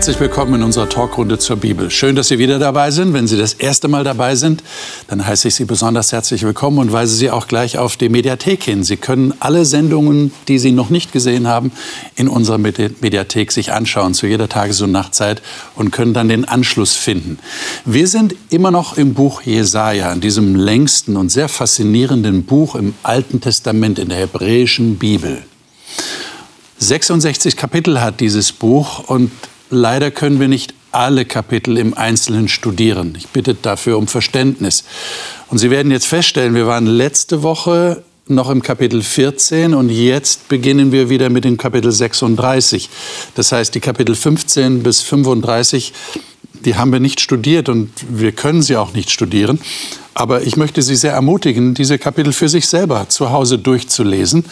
Herzlich willkommen in unserer Talkrunde zur Bibel. Schön, dass Sie wieder dabei sind. Wenn Sie das erste Mal dabei sind, dann heiße ich Sie besonders herzlich willkommen und weise Sie auch gleich auf die Mediathek hin. Sie können alle Sendungen, die Sie noch nicht gesehen haben, in unserer Mediathek sich anschauen, zu jeder Tages- und Nachtzeit und können dann den Anschluss finden. Wir sind immer noch im Buch Jesaja, in diesem längsten und sehr faszinierenden Buch im Alten Testament, in der hebräischen Bibel. 66 Kapitel hat dieses Buch und Leider können wir nicht alle Kapitel im Einzelnen studieren. Ich bitte dafür um Verständnis. Und Sie werden jetzt feststellen, wir waren letzte Woche noch im Kapitel 14 und jetzt beginnen wir wieder mit dem Kapitel 36. Das heißt, die Kapitel 15 bis 35, die haben wir nicht studiert und wir können sie auch nicht studieren. Aber ich möchte Sie sehr ermutigen, diese Kapitel für sich selber zu Hause durchzulesen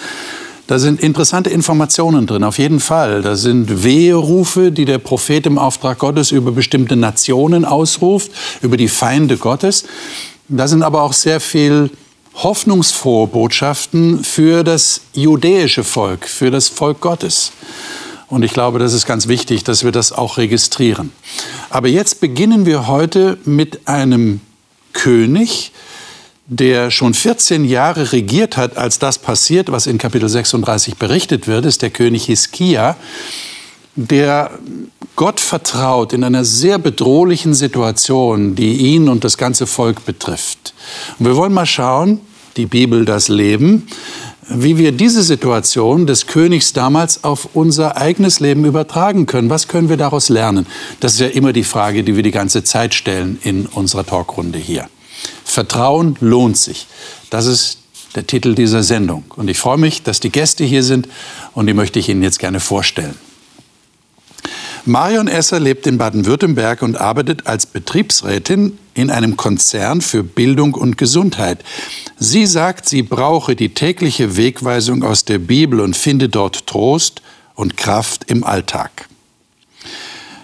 da sind interessante Informationen drin, auf jeden Fall. Da sind Weherufe, die der Prophet im Auftrag Gottes über bestimmte Nationen ausruft, über die Feinde Gottes. Da sind aber auch sehr viel hoffnungsfrohe Botschaften für das judäische Volk, für das Volk Gottes. Und ich glaube, das ist ganz wichtig, dass wir das auch registrieren. Aber jetzt beginnen wir heute mit einem König, der schon 14 Jahre regiert hat, als das passiert, was in Kapitel 36 berichtet wird, ist der König Hiskia, der Gott vertraut in einer sehr bedrohlichen Situation, die ihn und das ganze Volk betrifft. Und wir wollen mal schauen, die Bibel, das Leben, wie wir diese Situation des Königs damals auf unser eigenes Leben übertragen können. Was können wir daraus lernen? Das ist ja immer die Frage, die wir die ganze Zeit stellen in unserer Talkrunde hier. Vertrauen lohnt sich. Das ist der Titel dieser Sendung. Und ich freue mich, dass die Gäste hier sind und die möchte ich Ihnen jetzt gerne vorstellen. Marion Esser lebt in Baden-Württemberg und arbeitet als Betriebsrätin in einem Konzern für Bildung und Gesundheit. Sie sagt, sie brauche die tägliche Wegweisung aus der Bibel und finde dort Trost und Kraft im Alltag.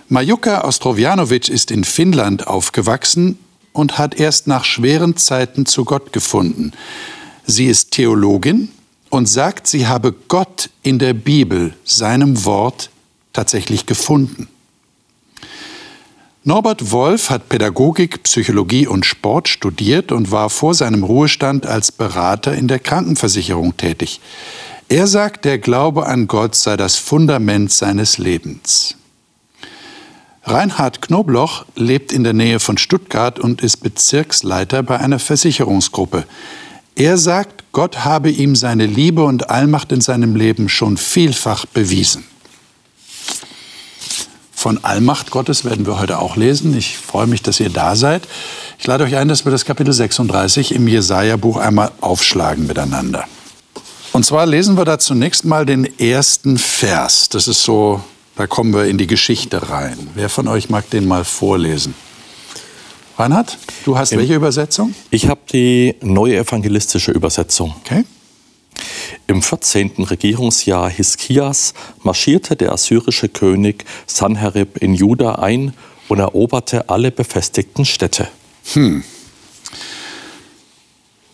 Majuka Ostrovjanovic ist in Finnland aufgewachsen und hat erst nach schweren Zeiten zu Gott gefunden. Sie ist Theologin und sagt, sie habe Gott in der Bibel, seinem Wort, tatsächlich gefunden. Norbert Wolf hat Pädagogik, Psychologie und Sport studiert und war vor seinem Ruhestand als Berater in der Krankenversicherung tätig. Er sagt, der Glaube an Gott sei das Fundament seines Lebens. Reinhard Knobloch lebt in der Nähe von Stuttgart und ist Bezirksleiter bei einer Versicherungsgruppe. Er sagt, Gott habe ihm seine Liebe und Allmacht in seinem Leben schon vielfach bewiesen. Von Allmacht Gottes werden wir heute auch lesen. Ich freue mich, dass ihr da seid. Ich lade euch ein, dass wir das Kapitel 36 im Jesaja-Buch einmal aufschlagen miteinander. Und zwar lesen wir da zunächst mal den ersten Vers. Das ist so da kommen wir in die Geschichte rein. Wer von euch mag den mal vorlesen? Reinhard, du hast welche Übersetzung? Ich habe die neue evangelistische Übersetzung. Okay. Im 14. Regierungsjahr Hiskias marschierte der assyrische König Sanherib in Juda ein und eroberte alle befestigten Städte. Hm.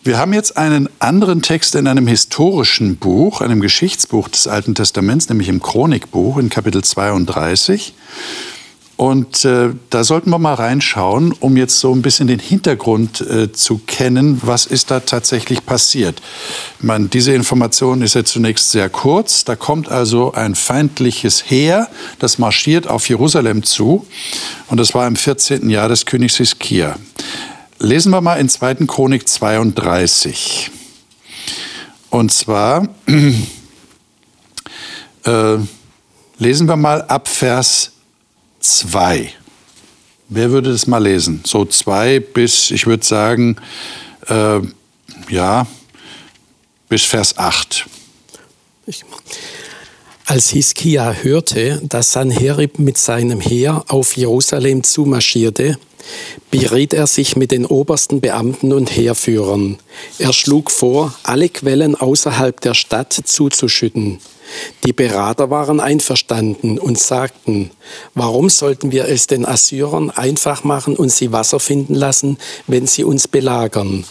Wir haben jetzt einen anderen Text in einem historischen Buch, einem Geschichtsbuch des Alten Testaments, nämlich im Chronikbuch in Kapitel 32. Und äh, da sollten wir mal reinschauen, um jetzt so ein bisschen den Hintergrund äh, zu kennen, was ist da tatsächlich passiert. Meine, diese Information ist ja zunächst sehr kurz. Da kommt also ein feindliches Heer, das marschiert auf Jerusalem zu. Und das war im 14. Jahr des Königs Hiskia. Lesen wir mal in 2. Chronik 32. Und zwar äh, lesen wir mal ab Vers 2. Wer würde das mal lesen? So 2 bis, ich würde sagen, äh, ja, bis Vers 8. Als Hiskia hörte, dass Sanherib mit seinem Heer auf Jerusalem zumarschierte, beriet er sich mit den obersten Beamten und Heerführern. Er schlug vor, alle Quellen außerhalb der Stadt zuzuschütten. Die Berater waren einverstanden und sagten, warum sollten wir es den Assyrern einfach machen und sie Wasser finden lassen, wenn sie uns belagern?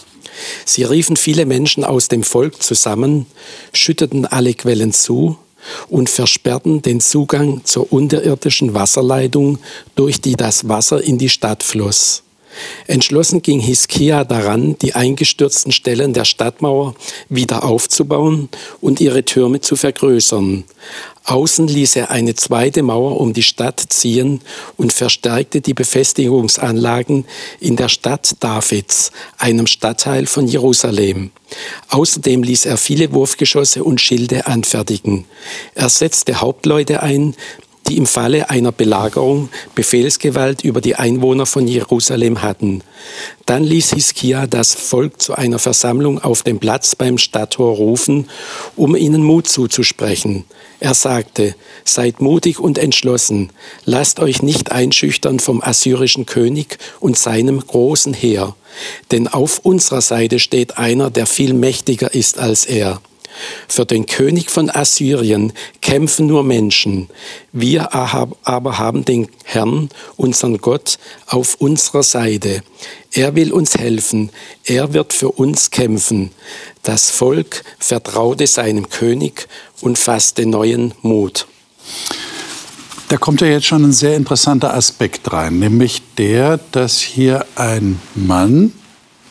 Sie riefen viele Menschen aus dem Volk zusammen, schütteten alle Quellen zu, und versperrten den Zugang zur unterirdischen Wasserleitung, durch die das Wasser in die Stadt floss. Entschlossen ging Hiskia daran, die eingestürzten Stellen der Stadtmauer wieder aufzubauen und ihre Türme zu vergrößern. Außen ließ er eine zweite Mauer um die Stadt ziehen und verstärkte die Befestigungsanlagen in der Stadt Davids, einem Stadtteil von Jerusalem. Außerdem ließ er viele Wurfgeschosse und Schilde anfertigen. Er setzte Hauptleute ein, die im Falle einer Belagerung Befehlsgewalt über die Einwohner von Jerusalem hatten. Dann ließ Hiskia das Volk zu einer Versammlung auf dem Platz beim Stadttor rufen, um ihnen Mut zuzusprechen. Er sagte, seid mutig und entschlossen, lasst euch nicht einschüchtern vom assyrischen König und seinem großen Heer, denn auf unserer Seite steht einer, der viel mächtiger ist als er. Für den König von Assyrien kämpfen nur Menschen. Wir aber haben den Herrn, unseren Gott, auf unserer Seite. Er will uns helfen. Er wird für uns kämpfen. Das Volk vertraute seinem König und fasste neuen Mut. Da kommt ja jetzt schon ein sehr interessanter Aspekt rein, nämlich der, dass hier ein Mann,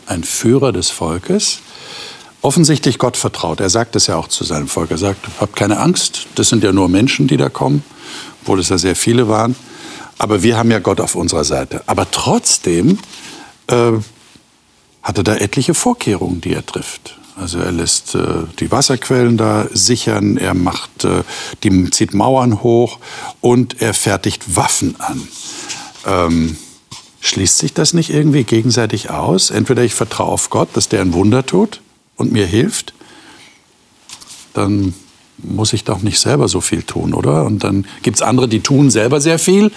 ein Führer des Volkes, offensichtlich Gott vertraut. Er sagt es ja auch zu seinem Volk. Er sagt, habt keine Angst, das sind ja nur Menschen, die da kommen, obwohl es ja sehr viele waren. Aber wir haben ja Gott auf unserer Seite. Aber trotzdem äh, hat er da etliche Vorkehrungen, die er trifft. Also er lässt äh, die Wasserquellen da sichern, er macht, äh, die, zieht Mauern hoch und er fertigt Waffen an. Ähm, schließt sich das nicht irgendwie gegenseitig aus? Entweder ich vertraue auf Gott, dass der ein Wunder tut, und mir hilft, dann muss ich doch nicht selber so viel tun, oder? Und dann gibt es andere, die tun selber sehr viel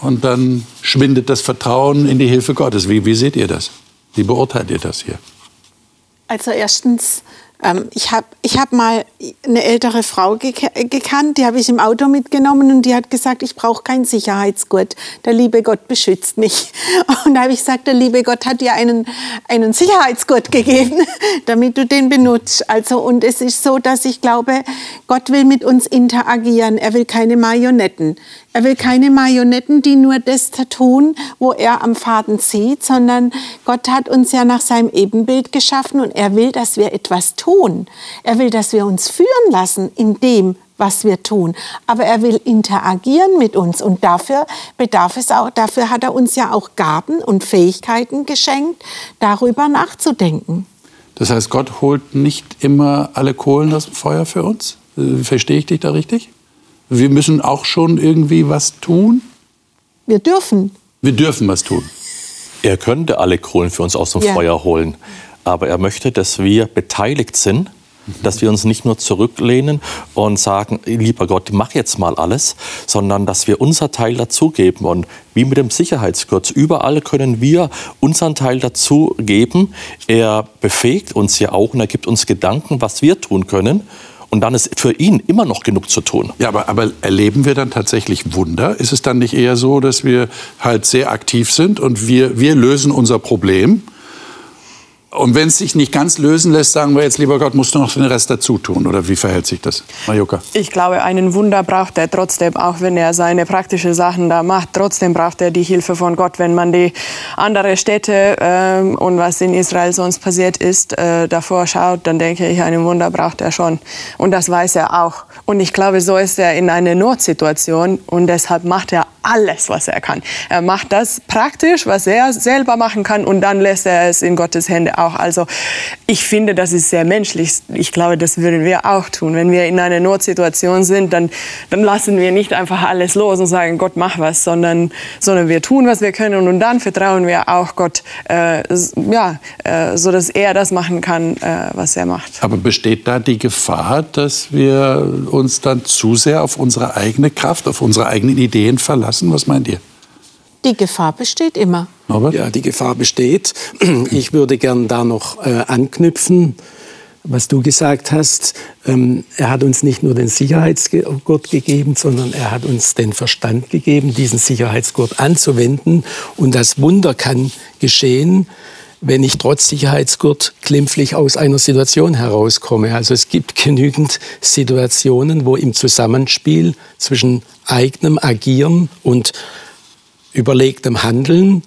und dann schwindet das Vertrauen in die Hilfe Gottes. Wie, wie seht ihr das? Wie beurteilt ihr das hier? Also erstens ähm, ich habe ich hab mal eine ältere Frau gekannt, die habe ich im Auto mitgenommen und die hat gesagt, ich brauche keinen Sicherheitsgurt. Der liebe Gott beschützt mich. Und da habe ich gesagt, der liebe Gott hat dir einen, einen Sicherheitsgurt gegeben, damit du den benutzt. Also, und es ist so, dass ich glaube, Gott will mit uns interagieren. Er will keine Marionetten. Er will keine Marionetten, die nur das tun, wo er am Faden zieht, sondern Gott hat uns ja nach seinem Ebenbild geschaffen und er will, dass wir etwas tun. Er will, dass wir uns führen lassen in dem, was wir tun. Aber er will interagieren mit uns und dafür bedarf es auch, dafür hat er uns ja auch Gaben und Fähigkeiten geschenkt, darüber nachzudenken. Das heißt, Gott holt nicht immer alle Kohlen aus dem Feuer für uns? Äh, verstehe ich dich da richtig? Wir müssen auch schon irgendwie was tun? Wir dürfen. Wir dürfen was tun. Er könnte alle Kohlen für uns aus dem ja. Feuer holen. Aber er möchte, dass wir beteiligt sind, dass wir uns nicht nur zurücklehnen und sagen, lieber Gott, mach jetzt mal alles, sondern dass wir unser Teil dazugeben. Und wie mit dem Sicherheitsgurt, überall können wir unseren Teil dazugeben. Er befähigt uns ja auch und er gibt uns Gedanken, was wir tun können. Und dann ist für ihn immer noch genug zu tun. Ja, aber, aber erleben wir dann tatsächlich Wunder? Ist es dann nicht eher so, dass wir halt sehr aktiv sind und wir, wir lösen unser Problem? Und wenn es sich nicht ganz lösen lässt, sagen wir jetzt, lieber Gott, musst du noch den Rest dazu tun. Oder wie verhält sich das, Majuka? Ich glaube, einen Wunder braucht er trotzdem, auch wenn er seine praktischen Sachen da macht. Trotzdem braucht er die Hilfe von Gott. Wenn man die anderen Städte äh, und was in Israel sonst passiert ist, äh, davor schaut, dann denke ich, einen Wunder braucht er schon. Und das weiß er auch. Und ich glaube, so ist er in einer Notsituation und deshalb macht er alles, was er kann. Er macht das praktisch, was er selber machen kann und dann lässt er es in Gottes Hände auch. Also ich finde, das ist sehr menschlich. Ich glaube, das würden wir auch tun. Wenn wir in einer Notsituation sind, dann, dann lassen wir nicht einfach alles los und sagen, Gott, mach was, sondern, sondern wir tun, was wir können und dann vertrauen wir auch Gott, äh, ja, äh, so er das machen kann, äh, was er macht. Aber besteht da die Gefahr, dass wir uns dann zu sehr auf unsere eigene Kraft, auf unsere eigenen Ideen verlassen? Was meint ihr? Die Gefahr besteht immer. Norbert? Ja, die Gefahr besteht. Ich würde gern da noch äh, anknüpfen, was du gesagt hast. Ähm, er hat uns nicht nur den Sicherheitsgurt gegeben, sondern er hat uns den Verstand gegeben, diesen Sicherheitsgurt anzuwenden. Und das Wunder kann geschehen, wenn ich trotz Sicherheitsgurt glimpflich aus einer Situation herauskomme. Also es gibt genügend Situationen, wo im Zusammenspiel zwischen eigenem Agieren und überlegtem Handeln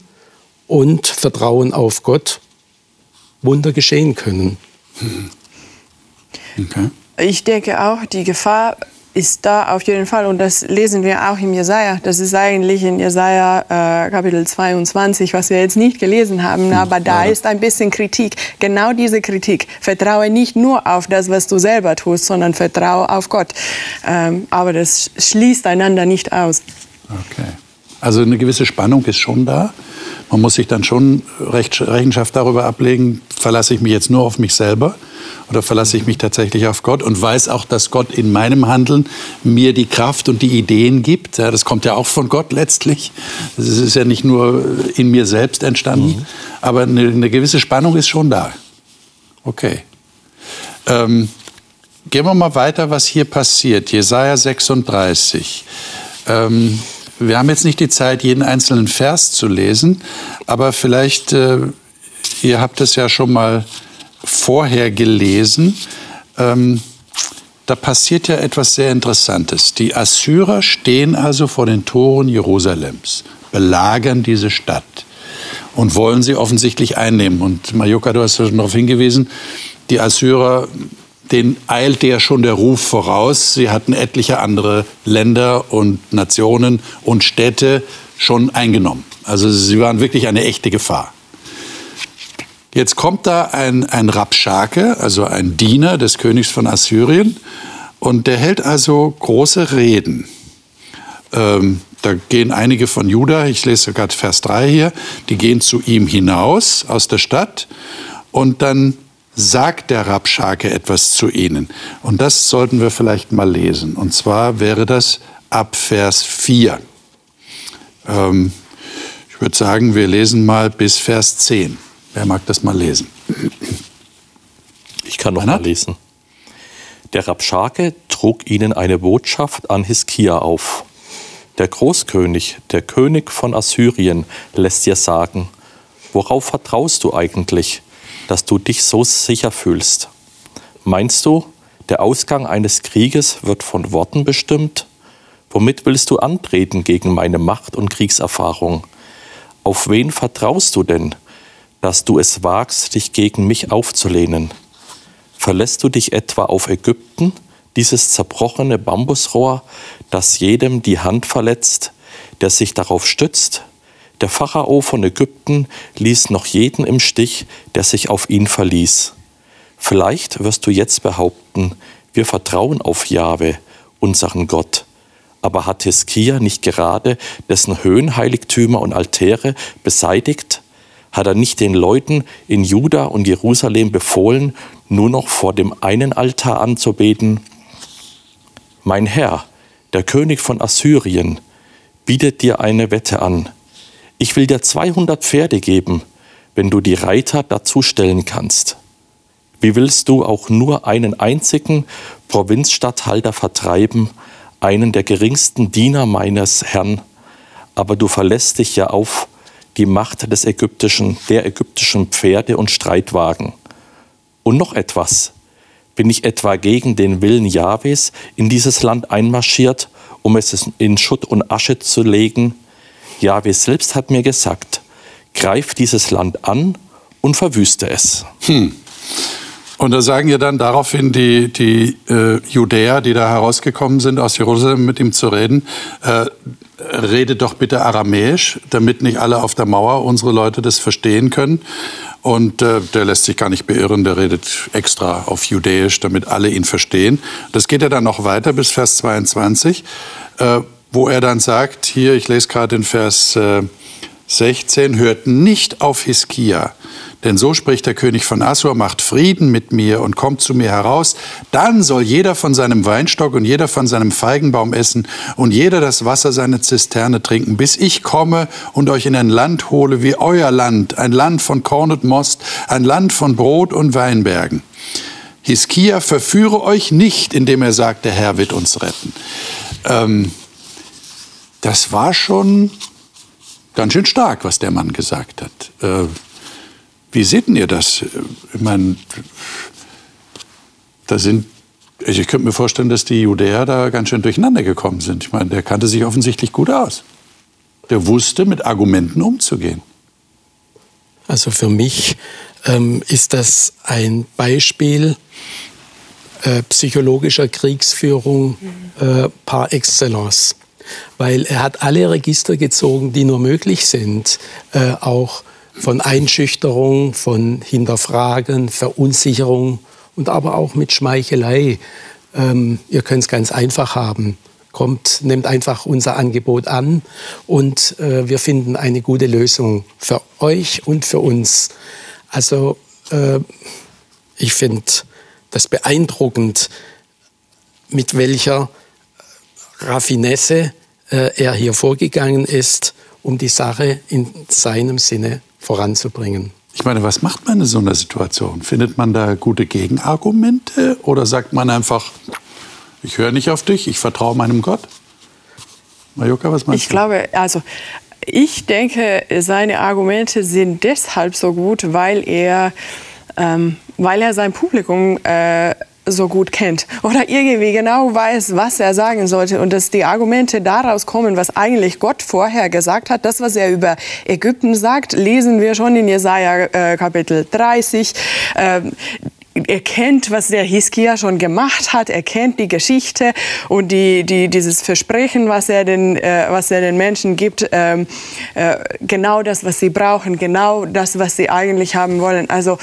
und Vertrauen auf Gott Wunder geschehen können. Okay. Ich denke auch, die Gefahr ist da auf jeden Fall und das lesen wir auch im Jesaja. Das ist eigentlich in Jesaja äh, Kapitel 22, was wir jetzt nicht gelesen haben, aber da ist ein bisschen Kritik. Genau diese Kritik. Vertraue nicht nur auf das, was du selber tust, sondern vertraue auf Gott. Ähm, aber das schließt einander nicht aus. Okay. Also eine gewisse Spannung ist schon da. Man muss sich dann schon Rechenschaft darüber ablegen, verlasse ich mich jetzt nur auf mich selber oder verlasse ich mich tatsächlich auf Gott und weiß auch, dass Gott in meinem Handeln mir die Kraft und die Ideen gibt. Ja, das kommt ja auch von Gott letztlich. Das ist ja nicht nur in mir selbst entstanden, mhm. aber eine, eine, gewisse Spannung ist schon da. Okay. Ähm, gehen wir mal weiter, was hier passiert. Jesaja 36. Ähm, wir haben jetzt nicht die Zeit, jeden einzelnen Vers zu lesen, aber vielleicht, äh, ihr habt es ja schon mal vorher gelesen. Ähm, da passiert ja etwas sehr Interessantes. Die Assyrer stehen also vor den Toren Jerusalems, belagern diese Stadt und wollen sie offensichtlich einnehmen. Und Majoka, du hast ja schon darauf hingewiesen, die Assyrer den eilte ja schon der Ruf voraus. Sie hatten etliche andere Länder und Nationen und Städte schon eingenommen. Also sie waren wirklich eine echte Gefahr. Jetzt kommt da ein, ein Rabschake, also ein Diener des Königs von Assyrien, und der hält also große Reden. Ähm, da gehen einige von Juda, ich lese sogar Vers 3 hier, die gehen zu ihm hinaus aus der Stadt und dann sagt der Rabschake etwas zu ihnen. Und das sollten wir vielleicht mal lesen. Und zwar wäre das ab Vers 4. Ähm, ich würde sagen, wir lesen mal bis Vers 10. Wer mag das mal lesen? Ich kann noch mal lesen. Der Rabschake trug ihnen eine Botschaft an Hiskia auf. Der Großkönig, der König von Assyrien, lässt dir sagen, worauf vertraust du eigentlich? Dass du dich so sicher fühlst? Meinst du, der Ausgang eines Krieges wird von Worten bestimmt? Womit willst du antreten gegen meine Macht und Kriegserfahrung? Auf wen vertraust du denn, dass du es wagst, dich gegen mich aufzulehnen? Verlässt du dich etwa auf Ägypten, dieses zerbrochene Bambusrohr, das jedem die Hand verletzt, der sich darauf stützt? Der Pharao von Ägypten ließ noch jeden im Stich, der sich auf ihn verließ. Vielleicht wirst du jetzt behaupten, wir vertrauen auf Jahwe, unseren Gott. Aber hat Hiskia nicht gerade dessen Höhenheiligtümer und Altäre beseitigt? Hat er nicht den Leuten in Juda und Jerusalem befohlen, nur noch vor dem einen Altar anzubeten? Mein Herr, der König von Assyrien, bietet dir eine Wette an ich will dir 200 Pferde geben, wenn du die Reiter dazustellen kannst. Wie willst du auch nur einen einzigen Provinzstatthalter vertreiben, einen der geringsten Diener meines Herrn, aber du verlässt dich ja auf die Macht des ägyptischen, der ägyptischen Pferde und Streitwagen. Und noch etwas. Bin ich etwa gegen den Willen Jahwes in dieses Land einmarschiert, um es in Schutt und Asche zu legen? Jahwe selbst hat mir gesagt, greif dieses Land an und verwüste es. Hm. Und da sagen ja dann daraufhin die, die äh, Judäer, die da herausgekommen sind aus Jerusalem, mit ihm zu reden, äh, redet doch bitte Aramäisch, damit nicht alle auf der Mauer, unsere Leute, das verstehen können. Und äh, der lässt sich gar nicht beirren, der redet extra auf Judäisch, damit alle ihn verstehen. Das geht ja dann noch weiter bis Vers 22. Äh, wo er dann sagt, hier, ich lese gerade den Vers 16, äh, hört nicht auf Hiskia, denn so spricht der König von Assur, macht Frieden mit mir und kommt zu mir heraus. Dann soll jeder von seinem Weinstock und jeder von seinem Feigenbaum essen und jeder das Wasser seiner Zisterne trinken, bis ich komme und euch in ein Land hole wie euer Land, ein Land von Korn und Most, ein Land von Brot und Weinbergen. Hiskia verführe euch nicht, indem er sagt, der Herr wird uns retten. Ähm, das war schon ganz schön stark, was der Mann gesagt hat. Äh, Wie seht ihr das? Ich meine, da sind, also ich könnte mir vorstellen, dass die Judäer da ganz schön durcheinander gekommen sind. Ich meine, der kannte sich offensichtlich gut aus. Der wusste, mit Argumenten umzugehen. Also für mich ähm, ist das ein Beispiel äh, psychologischer Kriegsführung äh, par excellence. Weil er hat alle Register gezogen, die nur möglich sind, äh, auch von Einschüchterung, von Hinterfragen, Verunsicherung und aber auch mit Schmeichelei. Ähm, ihr könnt es ganz einfach haben. Kommt, nehmt einfach unser Angebot an und äh, wir finden eine gute Lösung für euch und für uns. Also äh, ich finde das beeindruckend, mit welcher Raffinesse äh, er hier vorgegangen ist, um die Sache in seinem Sinne voranzubringen. Ich meine, was macht man in so einer Situation? Findet man da gute Gegenargumente oder sagt man einfach, ich höre nicht auf dich, ich vertraue meinem Gott? Majoka, was meinst ich du? Ich glaube, also ich denke, seine Argumente sind deshalb so gut, weil er, ähm, weil er sein Publikum äh, so gut kennt oder irgendwie genau weiß, was er sagen sollte und dass die Argumente daraus kommen, was eigentlich Gott vorher gesagt hat. Das, was er über Ägypten sagt, lesen wir schon in Jesaja äh, Kapitel 30. Ähm, er kennt, was der Hiskia schon gemacht hat, er kennt die Geschichte und die, die, dieses Versprechen, was er den, äh, was er den Menschen gibt, ähm, äh, genau das, was sie brauchen, genau das, was sie eigentlich haben wollen. Also,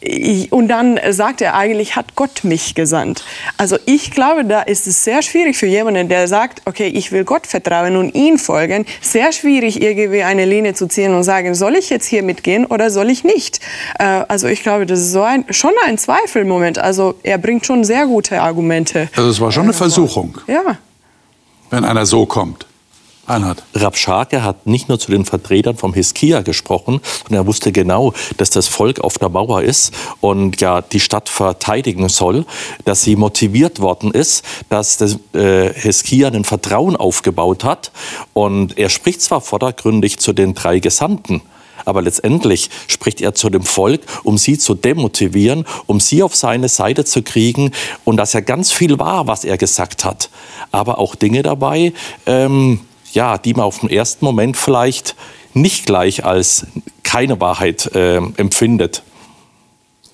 ich, und dann sagt er, eigentlich hat Gott mich gesandt. Also ich glaube, da ist es sehr schwierig für jemanden, der sagt, okay, ich will Gott vertrauen und ihm folgen, sehr schwierig irgendwie eine Linie zu ziehen und sagen, soll ich jetzt hier mitgehen oder soll ich nicht? Äh, also ich glaube, das ist so ein, schon ein Zweifelmoment. Also er bringt schon sehr gute Argumente. Also es war schon eine Versuchung. Ja. Wenn einer so kommt. Reinhard. Rabschake hat nicht nur zu den Vertretern vom Hiskia gesprochen, sondern er wusste genau, dass das Volk auf der Mauer ist und ja die Stadt verteidigen soll, dass sie motiviert worden ist, dass das, äh, Hiskia ein Vertrauen aufgebaut hat. Und er spricht zwar vordergründig zu den drei Gesandten, aber letztendlich spricht er zu dem Volk, um sie zu demotivieren, um sie auf seine Seite zu kriegen. Und dass er ganz viel war, was er gesagt hat. Aber auch Dinge dabei, ähm, ja, die man auf den ersten Moment vielleicht nicht gleich als keine Wahrheit äh, empfindet.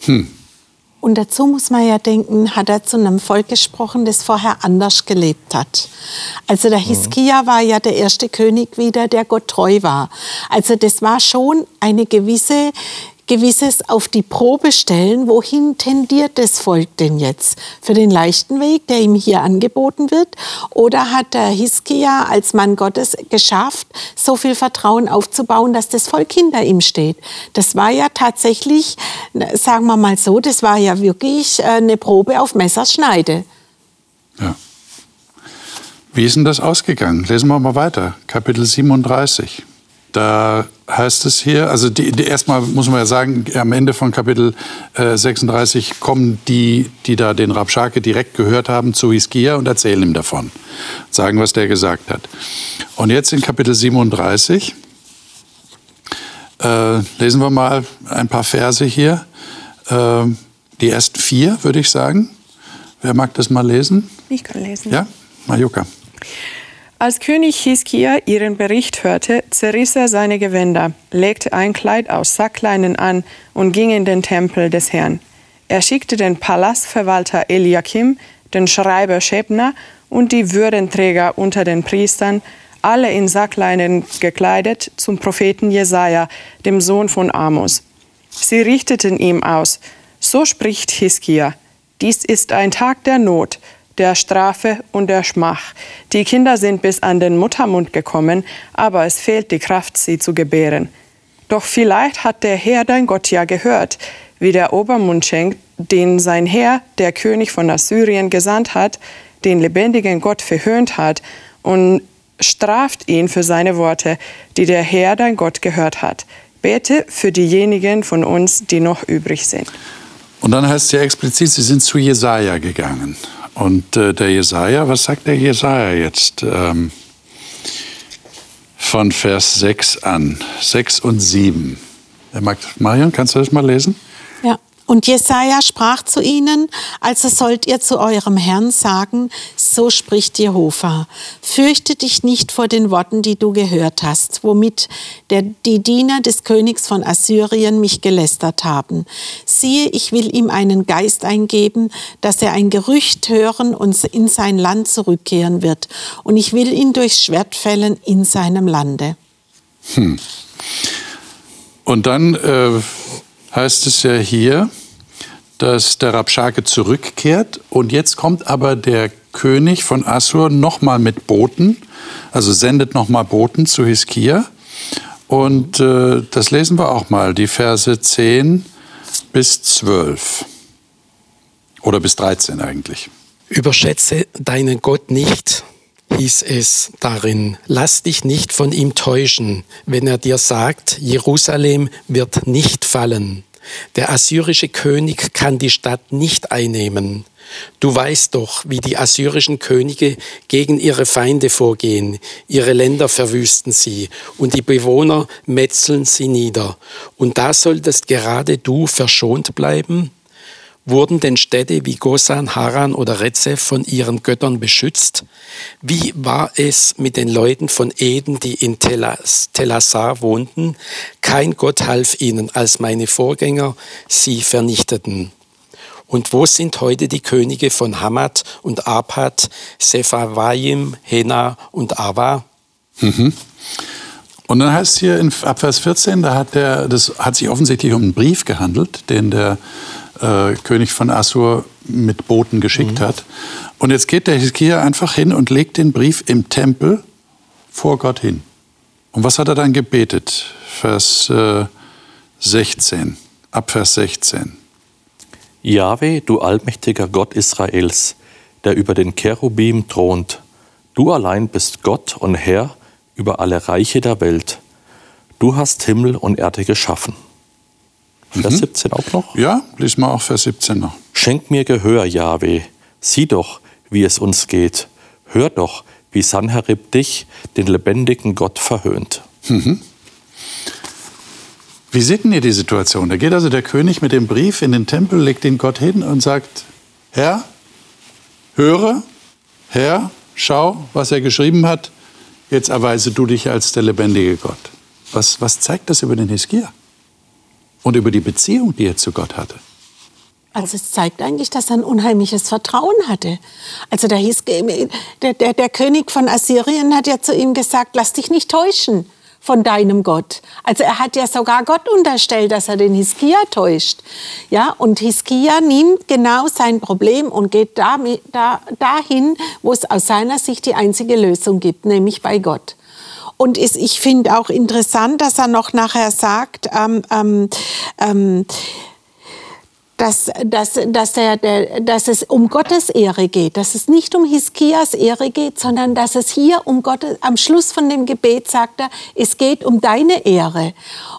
Hm. Und dazu muss man ja denken, hat er zu einem Volk gesprochen, das vorher anders gelebt hat. Also der Hiskia war ja der erste König wieder, der Gott treu war. Also das war schon eine gewisse gewisses auf die Probe stellen, wohin tendiert das Volk denn jetzt? Für den leichten Weg, der ihm hier angeboten wird? Oder hat der Hiskia als Mann Gottes geschafft, so viel Vertrauen aufzubauen, dass das Volk hinter ihm steht? Das war ja tatsächlich, sagen wir mal so, das war ja wirklich äh, eine Probe auf Messerschneide. Ja. Wie ist denn das ausgegangen? Lesen wir mal weiter. Kapitel 37. Da heißt es hier, also die, die, erstmal muss man ja sagen, am Ende von Kapitel äh, 36 kommen die, die da den Rabschake direkt gehört haben, zu Hiskia und erzählen ihm davon, sagen, was der gesagt hat. Und jetzt in Kapitel 37 äh, lesen wir mal ein paar Verse hier. Äh, die ersten vier, würde ich sagen. Wer mag das mal lesen? Ich kann lesen. Ja, Majuka. Als König Hiskia ihren Bericht hörte, zerriss er seine Gewänder, legte ein Kleid aus Sackleinen an und ging in den Tempel des Herrn. Er schickte den Palastverwalter Eliakim, den Schreiber Schebner und die Würdenträger unter den Priestern, alle in Sackleinen gekleidet, zum Propheten Jesaja, dem Sohn von Amos. Sie richteten ihm aus: So spricht Hiskia: Dies ist ein Tag der Not der Strafe und der Schmach. Die Kinder sind bis an den Muttermund gekommen, aber es fehlt die Kraft, sie zu gebären. Doch vielleicht hat der Herr dein Gott ja gehört, wie der Obermund schenkt, den sein Herr, der König von Assyrien, gesandt hat, den lebendigen Gott verhöhnt hat und straft ihn für seine Worte, die der Herr dein Gott gehört hat. Bete für diejenigen von uns, die noch übrig sind. Und dann heißt es ja explizit, sie sind zu Jesaja gegangen. Und äh, der Jesaja, was sagt der Jesaja jetzt? Ähm, von Vers 6 an, 6 und 7. Marion, kannst du das mal lesen? Und Jesaja sprach zu ihnen, also sollt ihr zu eurem Herrn sagen, so spricht Jehova. Fürchte dich nicht vor den Worten, die du gehört hast, womit der, die Diener des Königs von Assyrien mich gelästert haben. Siehe, ich will ihm einen Geist eingeben, dass er ein Gerücht hören und in sein Land zurückkehren wird. Und ich will ihn durchs Schwert fällen in seinem Lande. Hm. Und dann äh, heißt es ja hier, dass der Rabschake zurückkehrt und jetzt kommt aber der König von Assur nochmal mit Boten, also sendet nochmal Boten zu Hiskia. Und äh, das lesen wir auch mal, die Verse 10 bis 12. Oder bis 13 eigentlich. Überschätze deinen Gott nicht, hieß es darin. Lass dich nicht von ihm täuschen, wenn er dir sagt, Jerusalem wird nicht fallen. Der assyrische König kann die Stadt nicht einnehmen. Du weißt doch, wie die assyrischen Könige gegen ihre Feinde vorgehen. Ihre Länder verwüsten sie und die Bewohner metzeln sie nieder. Und da solltest gerade du verschont bleiben? Wurden denn Städte wie Gosan, Haran oder Rezeph von ihren Göttern beschützt? Wie war es mit den Leuten von Eden, die in Telassar wohnten? Kein Gott half ihnen, als meine Vorgänger sie vernichteten. Und wo sind heute die Könige von Hamad und Abad, Sepharvaim, Hena und Ava? Mhm. Und dann heißt hier in Abvers 14, da hat der, das hat sich offensichtlich um einen Brief gehandelt, den der äh, König von Assur mit Boten geschickt mhm. hat. Und jetzt geht der Hiskia einfach hin und legt den Brief im Tempel vor Gott hin. Und was hat er dann gebetet? Vers äh, 16, ab Vers 16. Jahwe, du allmächtiger Gott Israels, der über den Cherubim thront, du allein bist Gott und Herr über alle Reiche der Welt. Du hast Himmel und Erde geschaffen. Vers mhm. 17 auch noch? Ja, lies mal auch Vers 17 noch. Schenk mir Gehör, Jahwe. Sieh doch, wie es uns geht. Hör doch, wie Sanherib dich, den lebendigen Gott, verhöhnt. Mhm. Wie sieht denn ihr die Situation? Da geht also der König mit dem Brief in den Tempel, legt den Gott hin und sagt, Herr, höre, Herr, schau, was er geschrieben hat, jetzt erweise du dich als der lebendige Gott. Was, was zeigt das über den Hiskia? Und über die Beziehung, die er zu Gott hatte. Also es zeigt eigentlich, dass er ein unheimliches Vertrauen hatte. Also da hieß, der, der, der König von Assyrien hat ja zu ihm gesagt, lass dich nicht täuschen von deinem Gott. Also er hat ja sogar Gott unterstellt, dass er den Hiskia täuscht. Ja, und Hiskia nimmt genau sein Problem und geht da, da, dahin, wo es aus seiner Sicht die einzige Lösung gibt, nämlich bei Gott. Und ist, ich finde auch interessant, dass er noch nachher sagt, ähm, ähm, ähm, dass, dass, dass, der, der, dass es um Gottes Ehre geht, dass es nicht um Hiskias Ehre geht, sondern dass es hier um Gottes, am Schluss von dem Gebet sagt er, es geht um deine Ehre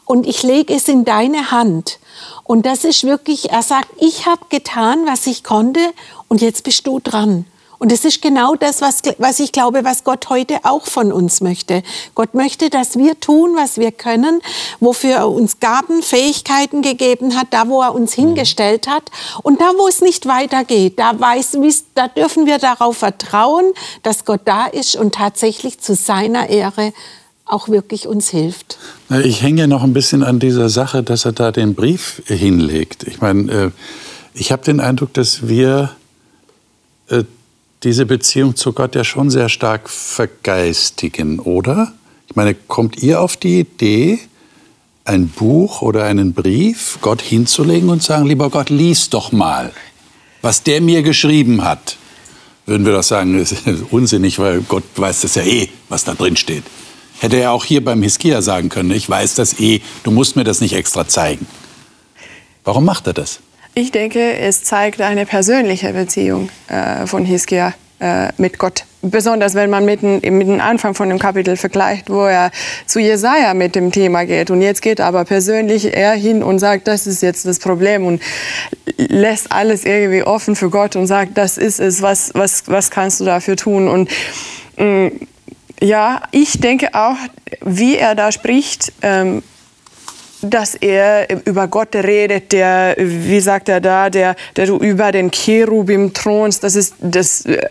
und ich lege es in deine Hand. Und das ist wirklich, er sagt, ich habe getan, was ich konnte und jetzt bist du dran. Und es ist genau das, was, was ich glaube, was Gott heute auch von uns möchte. Gott möchte, dass wir tun, was wir können, wofür er uns Gaben, Fähigkeiten gegeben hat, da, wo er uns mhm. hingestellt hat. Und da, wo es nicht weitergeht, da, weiß, da dürfen wir darauf vertrauen, dass Gott da ist und tatsächlich zu seiner Ehre auch wirklich uns hilft. Ich hänge noch ein bisschen an dieser Sache, dass er da den Brief hinlegt. Ich meine, äh, ich habe den Eindruck, dass wir äh, diese Beziehung zu Gott ja schon sehr stark vergeistigen, oder? Ich meine, kommt ihr auf die Idee, ein Buch oder einen Brief Gott hinzulegen und sagen, lieber Gott, lies doch mal, was der mir geschrieben hat? Würden wir doch sagen, das ist unsinnig, weil Gott weiß das ja eh, was da drin steht. Hätte er auch hier beim Hiskia sagen können, ich weiß das eh, du musst mir das nicht extra zeigen. Warum macht er das? Ich denke, es zeigt eine persönliche Beziehung äh, von Hiskia äh, mit Gott. Besonders wenn man mit, mit dem Anfang von dem Kapitel vergleicht, wo er zu Jesaja mit dem Thema geht. Und jetzt geht aber persönlich er hin und sagt, das ist jetzt das Problem und lässt alles irgendwie offen für Gott und sagt, das ist es, was, was, was kannst du dafür tun? Und mh, mm, ja, ich denke auch, wie er da spricht, ähm, dass er über Gott redet, der, wie sagt er da, der, der du über den Cherubim thronst. Das, ist, das äh,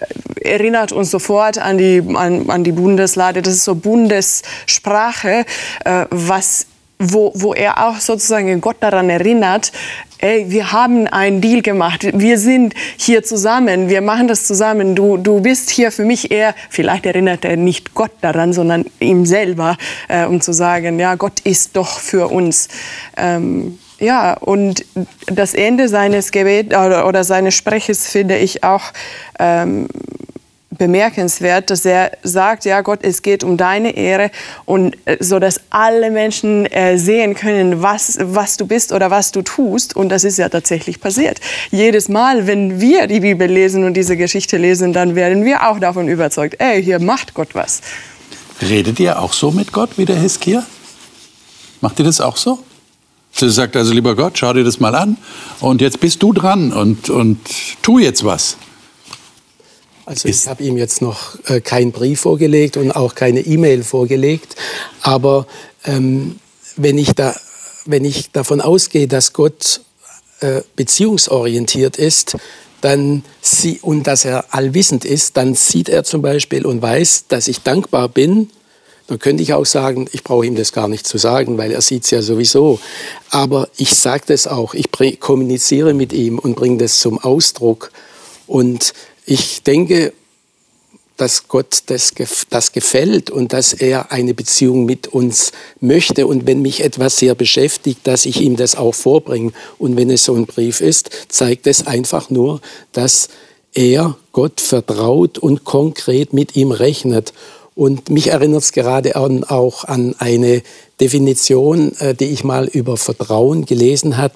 erinnert uns sofort an die, an, an die Bundeslade. Das ist so Bundessprache, äh, was wo, wo er auch sozusagen Gott daran erinnert, ey, wir haben einen Deal gemacht, wir sind hier zusammen, wir machen das zusammen, du, du bist hier für mich eher, vielleicht erinnert er nicht Gott daran, sondern ihm selber, äh, um zu sagen, ja, Gott ist doch für uns. Ähm, ja, und das Ende seines Gebet oder, oder seines Spreches finde ich auch ähm, bemerkenswert, dass er sagt, ja Gott, es geht um deine Ehre und äh, so, dass alle Menschen äh, sehen können, was, was du bist oder was du tust. Und das ist ja tatsächlich passiert. Jedes Mal, wenn wir die Bibel lesen und diese Geschichte lesen, dann werden wir auch davon überzeugt, ey, hier macht Gott was. Redet ihr auch so mit Gott wie der Hiskia? Macht ihr das auch so? Sie sagt also, lieber Gott, schau dir das mal an und jetzt bist du dran und, und tu jetzt was. Also ich habe ihm jetzt noch äh, keinen Brief vorgelegt und auch keine E-Mail vorgelegt. Aber ähm, wenn, ich da, wenn ich davon ausgehe, dass Gott äh, beziehungsorientiert ist, dann sie, und dass er allwissend ist, dann sieht er zum Beispiel und weiß, dass ich dankbar bin. Dann könnte ich auch sagen, ich brauche ihm das gar nicht zu sagen, weil er sieht es ja sowieso. Aber ich sage das auch, ich kommuniziere mit ihm und bringe das zum Ausdruck. Und ich denke, dass Gott das, das gefällt und dass er eine Beziehung mit uns möchte. Und wenn mich etwas sehr beschäftigt, dass ich ihm das auch vorbringe. Und wenn es so ein Brief ist, zeigt es einfach nur, dass er Gott vertraut und konkret mit ihm rechnet. Und mich erinnert es gerade an, auch an eine Definition, äh, die ich mal über Vertrauen gelesen habe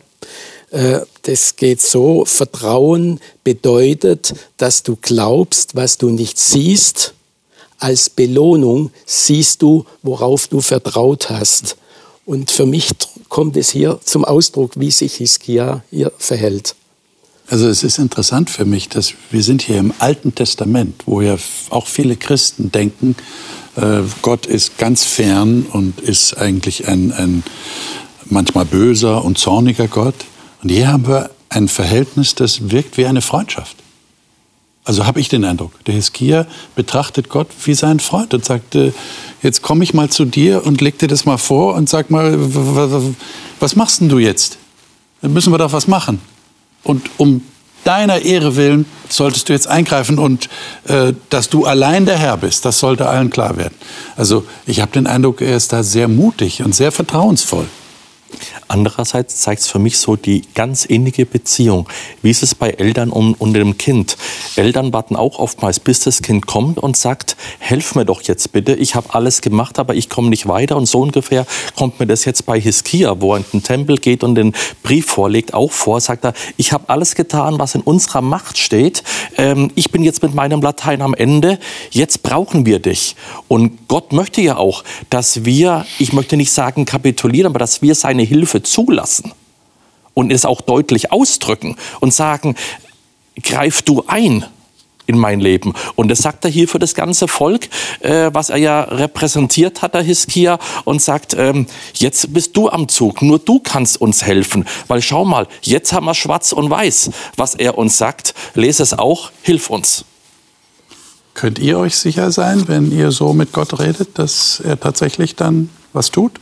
das geht so, Vertrauen bedeutet, dass du glaubst, was du nicht siehst. Als Belohnung siehst du, worauf du vertraut hast. Und für mich kommt es hier zum Ausdruck, wie sich Hiskia hier verhält. Also es ist interessant für mich, dass wir sind hier im Alten Testament, wo ja auch viele Christen denken, äh, Gott ist ganz fern und ist eigentlich ein, ein manchmal böser und zorniger Gott. Und hier haben wir ein Verhältnis, das wirkt wie eine Freundschaft. Also habe ich den Eindruck, der Hiskia betrachtet Gott wie seinen Freund und sagt, jetzt komme ich mal zu dir und leg dir das mal vor und sag mal, was machst denn du jetzt? Dann müssen wir doch was machen. Und um deiner Ehre willen solltest du jetzt eingreifen und äh, dass du allein der Herr bist, das sollte allen klar werden. Also ich habe den Eindruck, er ist da sehr mutig und sehr vertrauensvoll. Andererseits zeigt es für mich so die ganz innige Beziehung. Wie ist es bei Eltern und, und dem Kind? Eltern warten auch oftmals, bis das Kind kommt und sagt, helf mir doch jetzt bitte, ich habe alles gemacht, aber ich komme nicht weiter. Und so ungefähr kommt mir das jetzt bei Hiskia, wo er in den Tempel geht und den Brief vorlegt, auch vor, sagt er, ich habe alles getan, was in unserer Macht steht. Ähm, ich bin jetzt mit meinem Latein am Ende, jetzt brauchen wir dich. Und Gott möchte ja auch, dass wir, ich möchte nicht sagen kapitulieren, aber dass wir seine Hilfe zulassen und es auch deutlich ausdrücken und sagen, greif du ein in mein Leben. Und das sagt er hier für das ganze Volk, äh, was er ja repräsentiert hat, der Hiskia, und sagt, ähm, jetzt bist du am Zug, nur du kannst uns helfen. Weil schau mal, jetzt haben wir schwarz und weiß, was er uns sagt. Lese es auch, hilf uns. Könnt ihr euch sicher sein, wenn ihr so mit Gott redet, dass er tatsächlich dann was tut?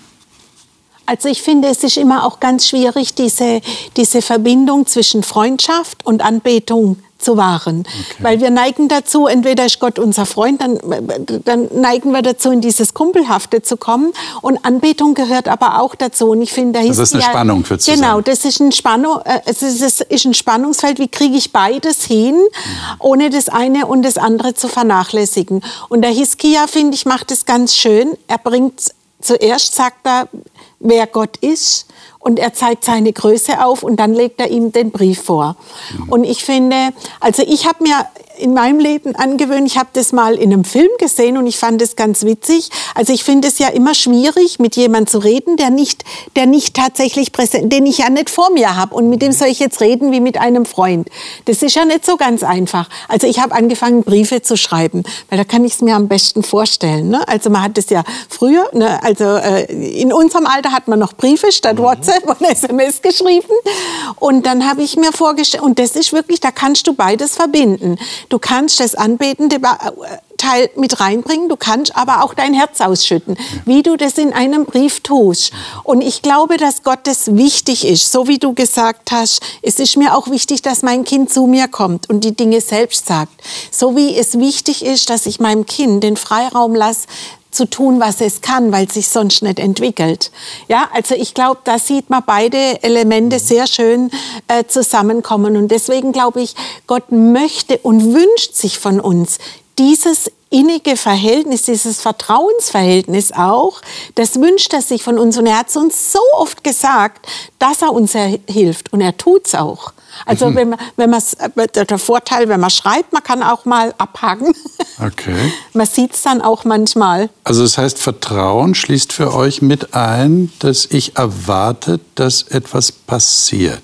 Also ich finde, es ist immer auch ganz schwierig, diese, diese Verbindung zwischen Freundschaft und Anbetung zu wahren. Okay. Weil wir neigen dazu, entweder ist Gott unser Freund, dann, dann neigen wir dazu, in dieses Kumpelhafte zu kommen. Und Anbetung gehört aber auch dazu. Und ich finde, da das ist eine ja, Spannung für. Genau, das ist ein, Spannung, äh, es ist, es ist ein Spannungsfeld. Wie kriege ich beides hin, ohne das eine und das andere zu vernachlässigen? Und der Hiskia, finde ich, macht es ganz schön. Er bringt zuerst, sagt er, wer Gott ist und er zeigt seine Größe auf und dann legt er ihm den Brief vor. Mhm. Und ich finde, also ich habe mir in meinem Leben angewöhnt. Ich habe das mal in einem Film gesehen und ich fand es ganz witzig. Also ich finde es ja immer schwierig, mit jemandem zu reden, der nicht, der nicht tatsächlich präsent, den ich ja nicht vor mir habe. Und mit dem soll ich jetzt reden wie mit einem Freund. Das ist ja nicht so ganz einfach. Also ich habe angefangen, Briefe zu schreiben, weil da kann ich es mir am besten vorstellen. Ne? Also man hat es ja früher, ne? also äh, in unserem Alter hat man noch Briefe statt mhm. WhatsApp und SMS geschrieben. Und dann habe ich mir vorgestellt, und das ist wirklich, da kannst du beides verbinden. Du kannst das anbetende Teil mit reinbringen, du kannst aber auch dein Herz ausschütten, wie du das in einem Brief tust. Und ich glaube, dass Gott das wichtig ist, so wie du gesagt hast, es ist mir auch wichtig, dass mein Kind zu mir kommt und die Dinge selbst sagt. So wie es wichtig ist, dass ich meinem Kind den Freiraum lasse, zu tun, was es kann, weil es sich sonst nicht entwickelt. Ja, also ich glaube, da sieht man beide Elemente sehr schön äh, zusammenkommen. Und deswegen glaube ich, Gott möchte und wünscht sich von uns dieses innige Verhältnis, dieses Vertrauensverhältnis auch, das wünscht er sich von uns. Und er hat es uns so oft gesagt, dass er uns hilft. Und er tut es auch. Also mhm. wenn man, wenn man, der Vorteil, wenn man schreibt, man kann auch mal abhaken. Okay. Man sieht es dann auch manchmal. Also das heißt, Vertrauen schließt für euch mit ein, dass ich erwarte, dass etwas passiert.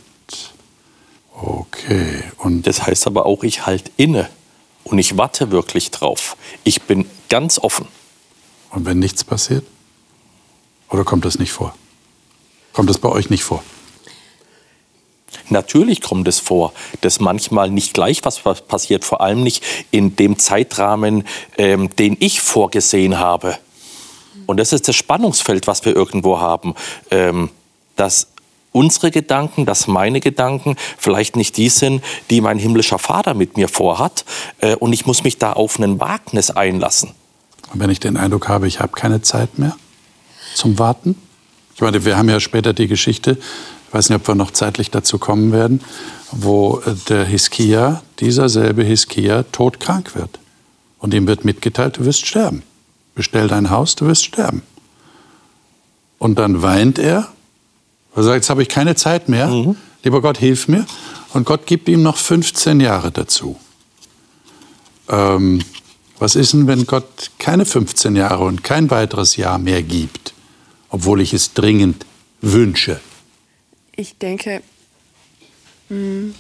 Okay. Und das heißt aber auch, ich halte inne und ich warte wirklich drauf. Ich bin ganz offen. Und wenn nichts passiert? Oder kommt das nicht vor? Kommt das bei euch nicht vor? Natürlich kommt es vor, dass manchmal nicht gleich was passiert, vor allem nicht in dem Zeitrahmen, ähm, den ich vorgesehen habe. Und das ist das Spannungsfeld, was wir irgendwo haben, ähm, dass unsere Gedanken, dass meine Gedanken vielleicht nicht die sind, die mein himmlischer Vater mit mir vorhat. Äh, und ich muss mich da auf einen Wagnis einlassen. Und wenn ich den Eindruck habe, ich habe keine Zeit mehr zum Warten? Ich meine, wir haben ja später die Geschichte, ich weiß nicht, ob wir noch zeitlich dazu kommen werden, wo äh, der Hiskia, dieser selbe Hiskia, todkrank wird. Und ihm wird mitgeteilt, du wirst sterben. Bestell dein Haus, du wirst sterben. Und dann weint er er sagt, jetzt habe ich keine Zeit mehr. Mhm. Lieber Gott, hilf mir. Und Gott gibt ihm noch 15 Jahre dazu. Ähm, was ist denn, wenn Gott keine 15 Jahre und kein weiteres Jahr mehr gibt, obwohl ich es dringend wünsche? Ich denke, mh, hm,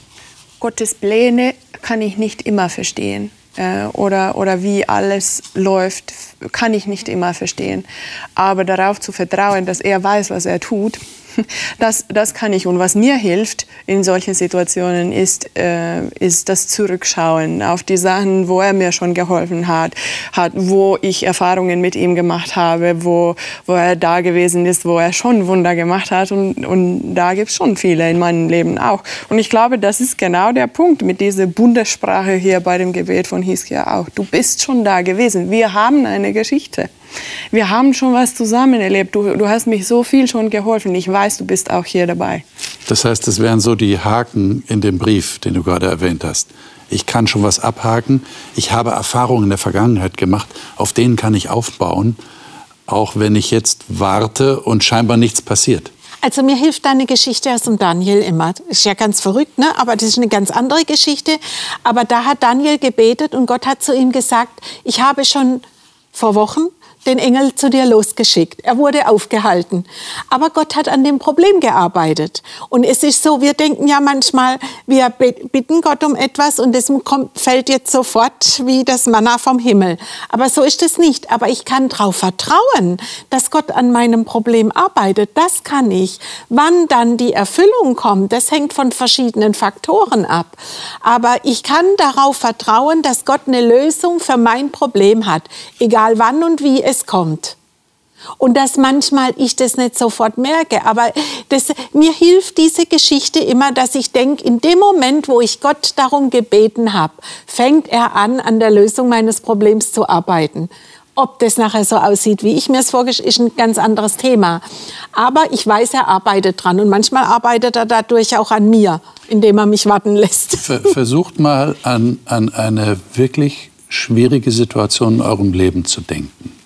Gottes Pläne kann ich nicht immer verstehen. Äh, oder, oder wie alles läuft, kann ich nicht immer verstehen. Aber darauf zu vertrauen, dass er weiß, was er tut, das, das kann ich. Und was mir hilft in solchen Situationen ist, äh, ist das Zurückschauen auf die Sachen, wo er mir schon geholfen hat, hat wo ich Erfahrungen mit ihm gemacht habe, wo, wo er da gewesen ist, wo er schon Wunder gemacht hat. Und, und da gibt es schon viele in meinem Leben auch. Und ich glaube, das ist genau der Punkt mit dieser Bundessprache hier bei dem Gebet von Hiskia auch. Du bist schon da gewesen. Wir haben eine Geschichte. Wir haben schon was zusammen erlebt. Du, du hast mich so viel schon geholfen. Ich weiß, du bist auch hier dabei. Das heißt, das wären so die Haken in dem Brief, den du gerade erwähnt hast. Ich kann schon was abhaken. Ich habe Erfahrungen in der Vergangenheit gemacht. Auf denen kann ich aufbauen, auch wenn ich jetzt warte und scheinbar nichts passiert. Also mir hilft deine Geschichte aus dem Daniel immer. Ist ja ganz verrückt, ne? aber das ist eine ganz andere Geschichte. Aber da hat Daniel gebetet und Gott hat zu ihm gesagt, ich habe schon vor Wochen den Engel zu dir losgeschickt. Er wurde aufgehalten. Aber Gott hat an dem Problem gearbeitet. Und es ist so, wir denken ja manchmal, wir bitten Gott um etwas und es fällt jetzt sofort wie das Manna vom Himmel. Aber so ist es nicht. Aber ich kann darauf vertrauen, dass Gott an meinem Problem arbeitet. Das kann ich. Wann dann die Erfüllung kommt, das hängt von verschiedenen Faktoren ab. Aber ich kann darauf vertrauen, dass Gott eine Lösung für mein Problem hat. Egal wann und wie es kommt. Und dass manchmal ich das nicht sofort merke. Aber das, mir hilft diese Geschichte immer, dass ich denke, in dem Moment, wo ich Gott darum gebeten habe, fängt er an, an der Lösung meines Problems zu arbeiten. Ob das nachher so aussieht, wie ich mir es vorgestellt ist ein ganz anderes Thema. Aber ich weiß, er arbeitet dran. Und manchmal arbeitet er dadurch auch an mir, indem er mich warten lässt. Versucht mal an, an eine wirklich schwierige Situation in eurem Leben zu denken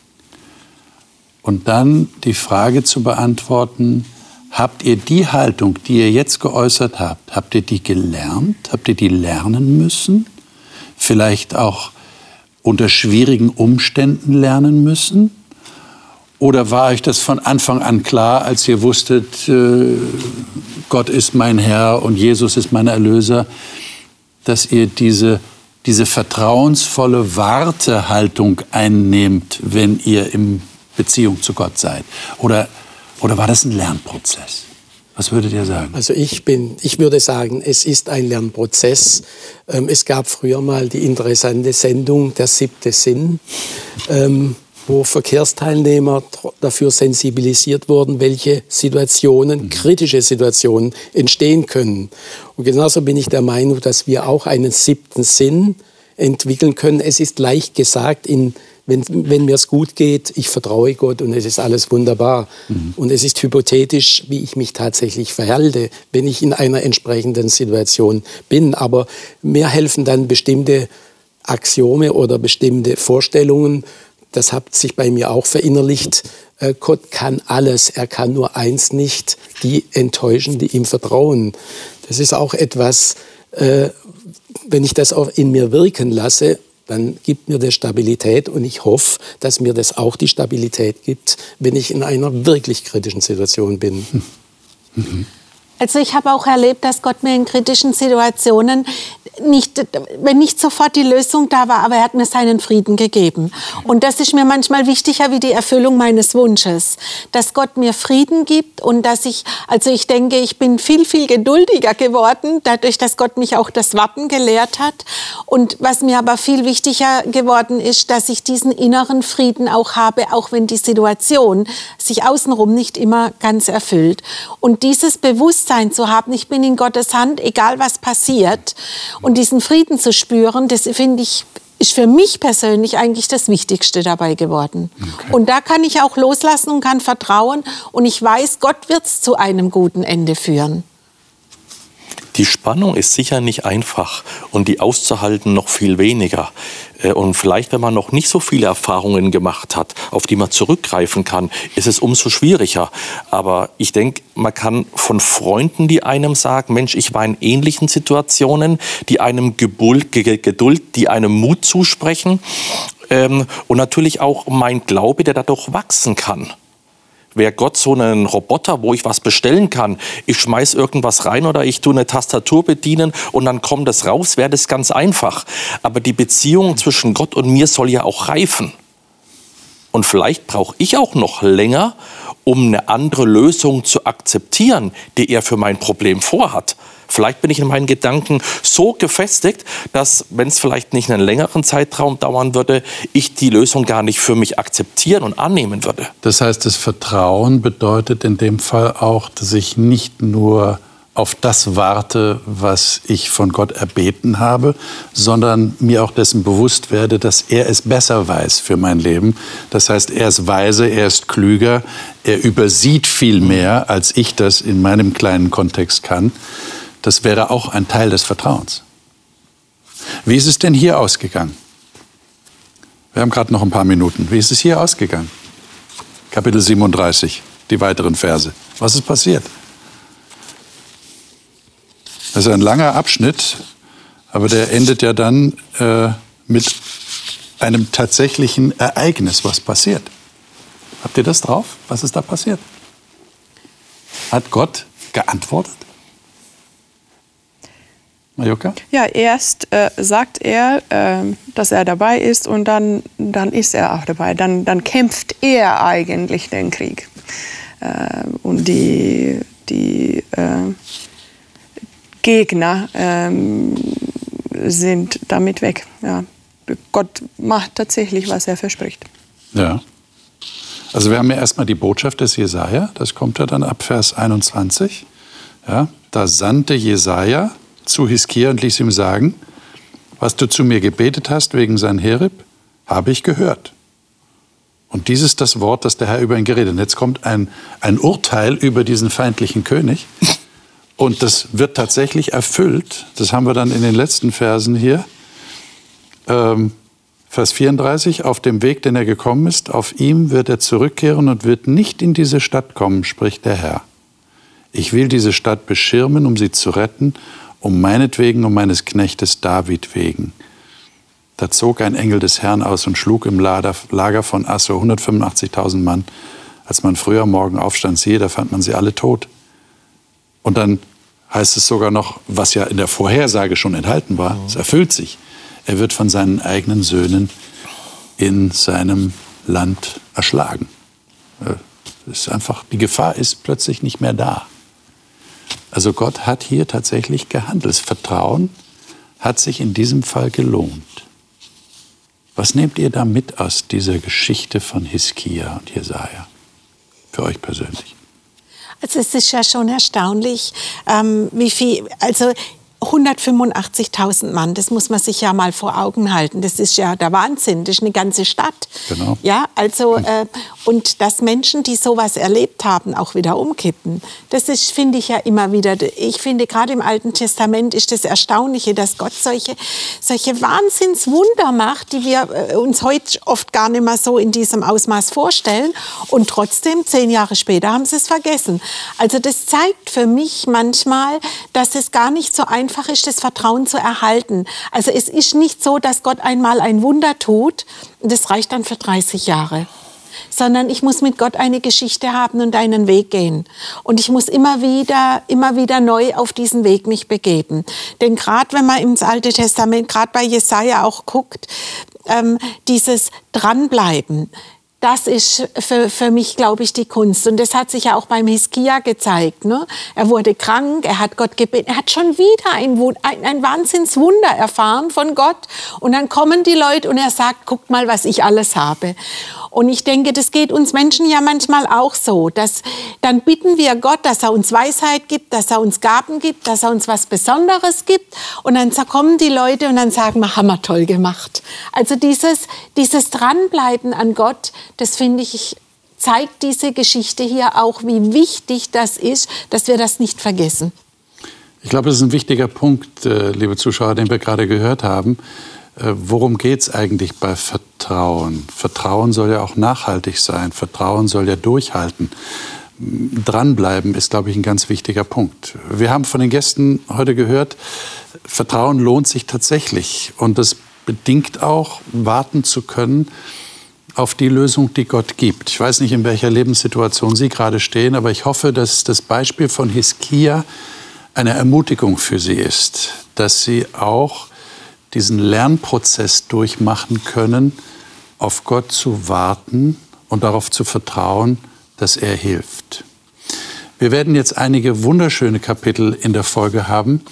und dann die Frage zu beantworten, Habt ihr die Haltung, die ihr jetzt geäußert habt, habt ihr die gelernt? Habt ihr die lernen müssen? Vielleicht auch unter schwierigen Umständen lernen müssen? Oder war euch das von Anfang an klar, als ihr wusstet, äh, Gott ist mein Herr und Jesus ist mein Erlöser, dass ihr diese, diese vertrauensvolle Wartehaltung einnehmt, wenn ihr in Beziehung zu Gott seid? Oder oder war das ein Lernprozess? Was würdet ihr sagen? Also ich bin, ich würde sagen, es ist ein Lernprozess. Ähm, es gab früher mal die interessante Sendung Der siebte Sinn, ähm, wo Verkehrsteilnehmer dafür sensibilisiert wurden, welche Situationen, mhm. kritische Situationen entstehen können. Und genauso bin ich der Meinung, dass wir auch einen siebten Sinn entwickeln können. Es ist leicht gesagt in wenn, wenn mir es gut geht, ich vertraue Gott und es ist alles wunderbar. Mhm. Und es ist hypothetisch, wie ich mich tatsächlich verhalte, wenn ich in einer entsprechenden Situation bin. Aber mir helfen dann bestimmte Axiome oder bestimmte Vorstellungen. Das hat sich bei mir auch verinnerlicht. Äh, Gott kann alles, er kann nur eins nicht, die enttäuschen, die ihm vertrauen. Das ist auch etwas, äh, wenn ich das auch in mir wirken lasse dann gibt mir das Stabilität und ich hoffe, dass mir das auch die Stabilität gibt, wenn ich in einer wirklich kritischen Situation bin. Mhm. Also ich habe auch erlebt, dass Gott mir in kritischen Situationen nicht, wenn nicht sofort die Lösung da war, aber er hat mir seinen Frieden gegeben. Und das ist mir manchmal wichtiger wie die Erfüllung meines Wunsches, dass Gott mir Frieden gibt und dass ich, also ich denke, ich bin viel, viel geduldiger geworden, dadurch, dass Gott mich auch das Warten gelehrt hat. Und was mir aber viel wichtiger geworden ist, dass ich diesen inneren Frieden auch habe, auch wenn die Situation sich außenrum nicht immer ganz erfüllt. Und dieses Bewusstsein zu haben, ich bin in Gottes Hand, egal was passiert. Und diesen Frieden zu spüren, das finde ich, ist für mich persönlich eigentlich das Wichtigste dabei geworden. Okay. Und da kann ich auch loslassen und kann vertrauen. Und ich weiß, Gott wird es zu einem guten Ende führen. Die Spannung ist sicher nicht einfach und die auszuhalten noch viel weniger. Äh, und vielleicht, wenn man noch nicht so viele Erfahrungen gemacht hat, auf die man zurückgreifen kann, ist es umso schwieriger. Aber ich denke, man kann von Freunden, die einem sagen, Mensch, ich war in ähnlichen Situationen, die einem Geduld, die einem Mut zusprechen ähm, und natürlich auch mein Glaube, der dadurch wachsen kann. Wäre Gott so einen Roboter, wo ich was bestellen kann, ich schmeiß irgendwas rein oder ich tue eine Tastatur bedienen und dann kommt es raus, wäre das ganz einfach. Aber die Beziehung zwischen Gott und mir soll ja auch reifen. Und vielleicht brauche ich auch noch länger, um eine andere Lösung zu akzeptieren, die er für mein Problem vorhat. Vielleicht bin ich in meinen Gedanken so gefestigt, dass, wenn es vielleicht nicht einen längeren Zeitraum dauern würde, ich die Lösung gar nicht für mich akzeptieren und annehmen würde. Das heißt, das Vertrauen bedeutet in dem Fall auch, dass ich nicht nur auf das warte, was ich von Gott erbeten habe, sondern mir auch dessen bewusst werde, dass er es besser weiß für mein Leben. Das heißt, er ist weise, er ist klüger, er übersieht viel mehr, als ich das in meinem kleinen Kontext kann. Das wäre auch ein Teil des Vertrauens. Wie ist es denn hier ausgegangen? Wir haben gerade noch ein paar Minuten. Wie ist es hier ausgegangen? Kapitel 37, die weiteren Verse. Was ist passiert? Das ist ein langer Abschnitt, aber der endet ja dann äh, mit einem tatsächlichen Ereignis, was passiert. Habt ihr das drauf? Was ist da passiert? Hat Gott geantwortet? Majoka? Ja, erst äh, sagt er, äh, dass er dabei ist und dann, dann ist er auch dabei. Dann, dann kämpft er eigentlich den Krieg. Äh, und die, die äh, Gegner ähm, sind damit weg. Ja. Gott macht tatsächlich, was er verspricht. Ja. Also wir haben ja erstmal die Botschaft des Jesaja, das kommt ja dann ab Vers 21. Ja, da sandte Jesaja zu Hiskia und ließ ihm sagen, was du zu mir gebetet hast wegen Sanherib, habe ich gehört. Und dies ist das Wort, das der Herr über ihn geredet. Und jetzt kommt ein, ein Urteil über diesen feindlichen König. Und das wird tatsächlich erfüllt. Das haben wir dann in den letzten Versen hier. Ähm, Vers 34, auf dem Weg, den er gekommen ist, auf ihm wird er zurückkehren und wird nicht in diese Stadt kommen, spricht der Herr. Ich will diese Stadt beschirmen, um sie zu retten, um meinetwegen, um meines Knechtes David wegen. Da zog ein Engel des Herrn aus und schlug im Lager von Assur 185.000 Mann. Als man früher Morgen aufstand, siehe, da fand man sie alle tot. Und dann heißt es sogar noch, was ja in der Vorhersage schon enthalten war, es erfüllt sich. Er wird von seinen eigenen Söhnen in seinem Land erschlagen. Ist einfach, die Gefahr ist plötzlich nicht mehr da. Also Gott hat hier tatsächlich gehandelt. Das Vertrauen hat sich in diesem Fall gelohnt. Was nehmt ihr da mit aus dieser Geschichte von Hiskia und Jesaja? Für euch persönlich? Also es ist ja schon erstaunlich, ähm, wie viel, also 185.000 Mann, das muss man sich ja mal vor Augen halten. Das ist ja der Wahnsinn, das ist eine ganze Stadt. Genau. Ja, also, äh, und dass Menschen, die sowas erlebt haben, auch wieder umkippen, das ist, finde ich ja immer wieder, ich finde gerade im Alten Testament ist das Erstaunliche, dass Gott solche, solche Wahnsinnswunder macht, die wir äh, uns heute oft gar nicht mehr so in diesem Ausmaß vorstellen. Und trotzdem, zehn Jahre später, haben sie es vergessen. Also das zeigt für mich manchmal, dass es gar nicht so einfach einfach ist, das Vertrauen zu erhalten. Also es ist nicht so, dass Gott einmal ein Wunder tut und das reicht dann für 30 Jahre sondern ich muss mit Gott eine Geschichte haben und einen Weg gehen. Und ich muss immer wieder, immer wieder neu auf diesen Weg mich begeben. Denn gerade wenn man ins Alte Testament, gerade bei Jesaja auch guckt, ähm, dieses Dranbleiben, das ist für, für mich, glaube ich, die Kunst. Und das hat sich ja auch beim Hiskia gezeigt. Ne? Er wurde krank, er hat Gott gebeten, er hat schon wieder ein, ein, ein Wahnsinnswunder erfahren von Gott. Und dann kommen die Leute und er sagt, guckt mal, was ich alles habe. Und ich denke, das geht uns Menschen ja manchmal auch so, dass dann bitten wir Gott, dass er uns Weisheit gibt, dass er uns Gaben gibt, dass er uns was Besonderes gibt. Und dann kommen die Leute und dann sagen wir, haben wir toll gemacht. Also dieses, dieses Dranbleiben an Gott, das finde ich, zeigt diese Geschichte hier auch, wie wichtig das ist, dass wir das nicht vergessen. Ich glaube, das ist ein wichtiger Punkt, äh, liebe Zuschauer, den wir gerade gehört haben. Äh, worum geht es eigentlich bei Vertrauen? Vertrauen soll ja auch nachhaltig sein. Vertrauen soll ja durchhalten. Dranbleiben ist, glaube ich, ein ganz wichtiger Punkt. Wir haben von den Gästen heute gehört, Vertrauen lohnt sich tatsächlich. Und das bedingt auch, warten zu können auf die Lösung, die Gott gibt. Ich weiß nicht, in welcher Lebenssituation Sie gerade stehen, aber ich hoffe, dass das Beispiel von Hiskia eine Ermutigung für Sie ist, dass Sie auch diesen Lernprozess durchmachen können, auf Gott zu warten und darauf zu vertrauen, dass er hilft. Wir werden jetzt einige wunderschöne Kapitel in der Folge haben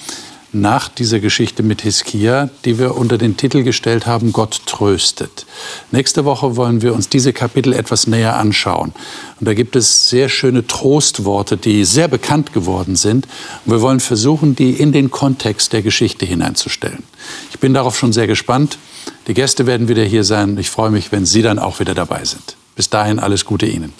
nach dieser Geschichte mit Hiskia, die wir unter den Titel gestellt haben, Gott tröstet. Nächste Woche wollen wir uns diese Kapitel etwas näher anschauen. Und da gibt es sehr schöne Trostworte, die sehr bekannt geworden sind. Und wir wollen versuchen, die in den Kontext der Geschichte hineinzustellen. Ich bin darauf schon sehr gespannt. Die Gäste werden wieder hier sein. Ich freue mich, wenn Sie dann auch wieder dabei sind. Bis dahin alles Gute Ihnen.